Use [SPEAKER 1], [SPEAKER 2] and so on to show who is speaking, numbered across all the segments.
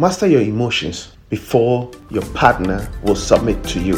[SPEAKER 1] Master your emotions before your partner will submit to you.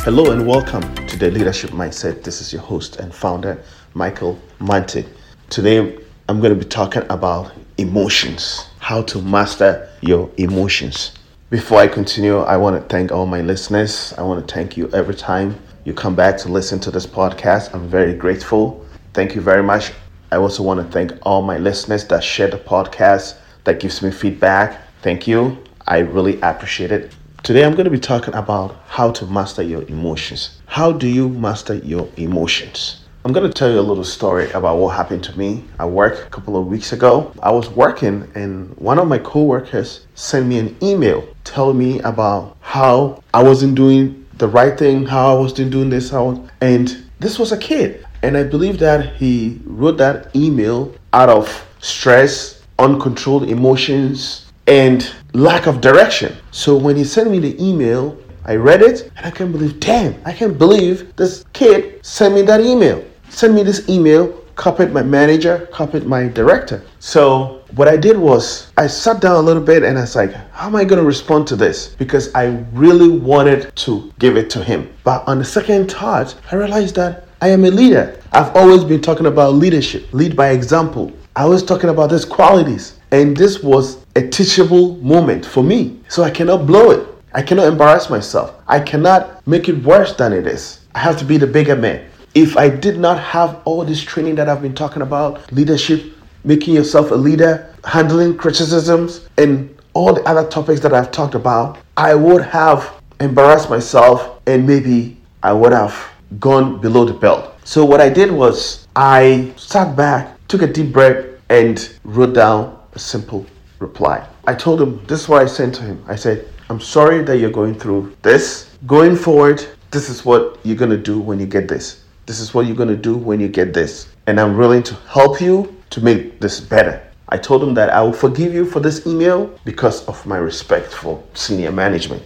[SPEAKER 1] Hello and welcome to the Leadership Mindset. This is your host and founder, Michael Mante. Today, I'm going to be talking about emotions, how to master your emotions. Before I continue, I want to thank all my listeners. I want to thank you every time you come back to listen to this podcast. I'm very grateful. Thank you very much. I also want to thank all my listeners that share the podcast, that gives me feedback. Thank you. I really appreciate it. Today I'm going to be talking about how to master your emotions. How do you master your emotions? I'm going to tell you a little story about what happened to me at work a couple of weeks ago. I was working and one of my coworkers sent me an email telling me about how I wasn't doing the right thing, how I wasn't doing this, how and this was a kid. And I believe that he wrote that email out of stress, uncontrolled emotions, and lack of direction. So when he sent me the email, I read it and I can't believe, damn, I can't believe this kid sent me that email. Sent me this email, copied my manager, copied my director. So what I did was I sat down a little bit and I was like, how am I going to respond to this? Because I really wanted to give it to him. But on the second thought, I realized that I am a leader. I've always been talking about leadership, lead by example. I was talking about these qualities. And this was a teachable moment for me. So I cannot blow it. I cannot embarrass myself. I cannot make it worse than it is. I have to be the bigger man. If I did not have all this training that I've been talking about, leadership, making yourself a leader, handling criticisms, and all the other topics that I've talked about, I would have embarrassed myself and maybe I would have gone below the belt. So, what I did was I sat back, took a deep breath, and wrote down a simple reply. I told him, this is what I sent to him. I said, I'm sorry that you're going through this. Going forward, this is what you're going to do when you get this. This is what you're going to do when you get this. And I'm willing to help you to make this better. I told him that I will forgive you for this email because of my respect for senior management.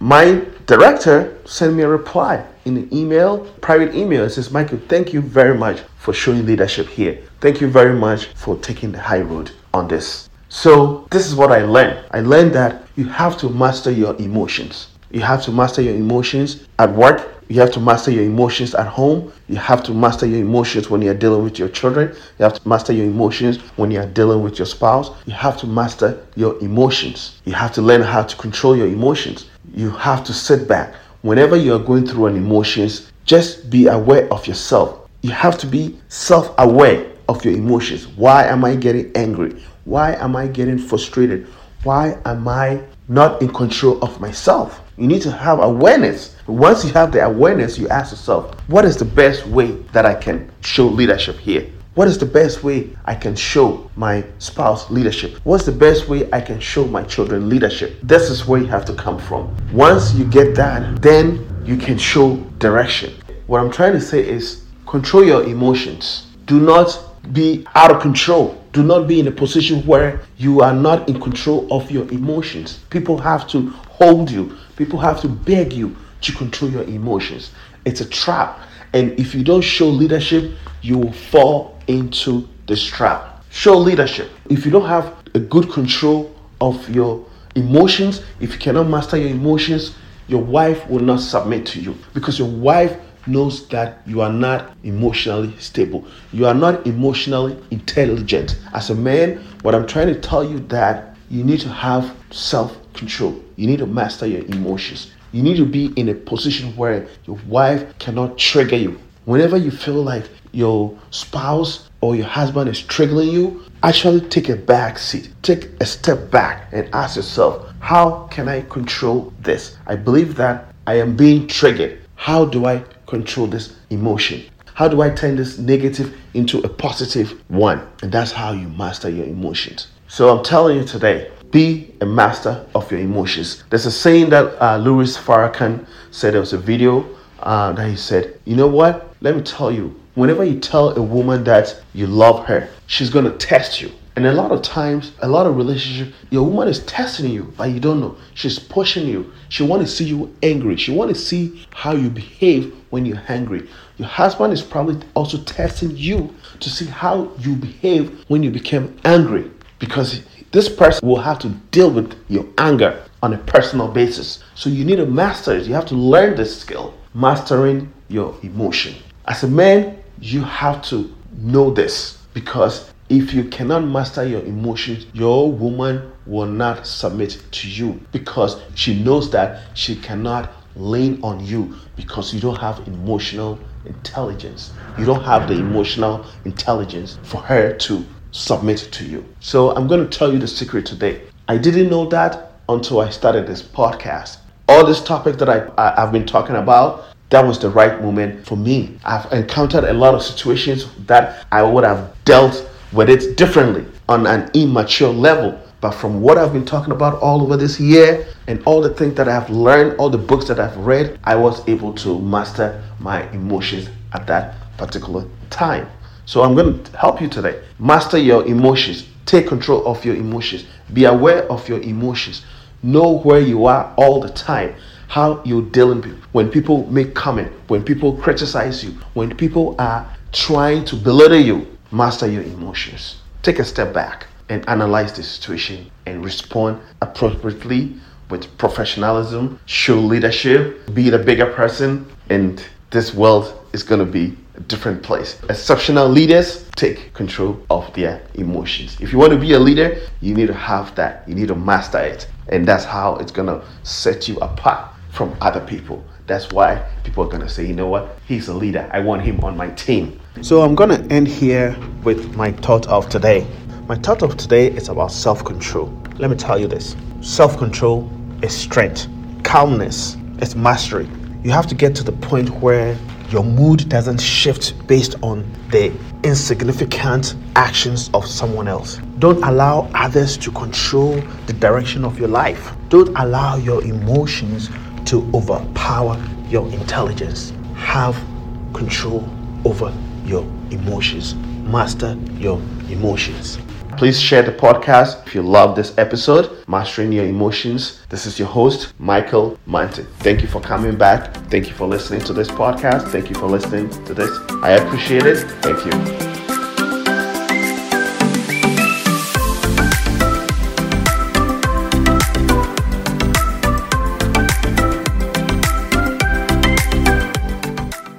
[SPEAKER 1] My director sent me a reply in an email, private email. It says, Michael, thank you very much for showing leadership here. Thank you very much for taking the high road on this. So, this is what I learned. I learned that you have to master your emotions. You have to master your emotions at work. You have to master your emotions at home. You have to master your emotions when you're dealing with your children. You have to master your emotions when you're dealing with your spouse. You have to master your emotions. You have to learn how to control your emotions. You have to sit back. Whenever you're going through an emotions, just be aware of yourself. You have to be self aware of your emotions. Why am I getting angry? Why am I getting frustrated? Why am I not in control of myself? You need to have awareness. Once you have the awareness, you ask yourself, what is the best way that I can show leadership here? What is the best way I can show my spouse leadership? What's the best way I can show my children leadership? This is where you have to come from. Once you get that, then you can show direction. What I'm trying to say is control your emotions. Do not be out of control. Do not be in a position where you are not in control of your emotions. People have to hold you, people have to beg you to control your emotions. It's a trap. And if you don't show leadership, you will fall into this trap. Show leadership. If you don't have a good control of your emotions, if you cannot master your emotions, your wife will not submit to you because your wife knows that you are not emotionally stable. You are not emotionally intelligent. As a man, what I'm trying to tell you that you need to have self-control. You need to master your emotions. You need to be in a position where your wife cannot trigger you. Whenever you feel like your spouse or your husband is triggering you, actually take a back seat. Take a step back and ask yourself, how can I control this? I believe that I am being triggered. How do I control this emotion? How do I turn this negative into a positive one? And that's how you master your emotions. So I'm telling you today, be a master of your emotions. There's a saying that uh, Louis Farrakhan said. There was a video uh, that he said, "You know what? Let me tell you. Whenever you tell a woman that you love her, she's gonna test you, And a lot of times, a lot of relationship, your woman is testing you, but you don't know. She's pushing you. She want to see you angry. She want to see how you behave when you're angry. Your husband is probably also testing you to see how you behave when you become angry because this person will have to deal with your anger on a personal basis. So you need to master it. You have to learn this skill, mastering your emotion. As a man, you have to know this because if you cannot master your emotions, your woman will not submit to you because she knows that she cannot lean on you because you don't have emotional intelligence. You don't have the emotional intelligence for her to submit to you. So I'm going to tell you the secret today. I didn't know that until I started this podcast. All this topic that I, I, have been talking about, that was the right moment for me. I've encountered a lot of situations that I would have dealt with it differently on an immature level. But from what I've been talking about all over this year and all the things that I've learned, all the books that I've read, I was able to master my emotions at that particular time. So I'm going to help you today. Master your emotions. Take control of your emotions. Be aware of your emotions. Know where you are all the time. How you're dealing with people when people make comment, when people criticize you, when people are trying to belittle you. Master your emotions. Take a step back and analyze the situation and respond appropriately with professionalism, show leadership, be the bigger person, and this world is going to be a different place. Exceptional leaders take control of their emotions. If you want to be a leader, you need to have that. You need to master it. And that's how it's going to set you apart from other people. That's why people are going to say, you know what? He's a leader. I want him on my team. So I'm going to end here with my thought of today. My thought of today is about self control. Let me tell you this self control is strength, calmness is mastery. You have to get to the point where your mood doesn't shift based on the insignificant actions of someone else. Don't allow others to control the direction of your life. Don't allow your emotions to overpower your intelligence. Have control over your emotions. Master your emotions. Please share the podcast if you love this episode, Mastering Your Emotions. This is your host, Michael Mante. Thank you for coming back. Thank you for listening to this podcast. Thank you for listening to this. I appreciate it. Thank you.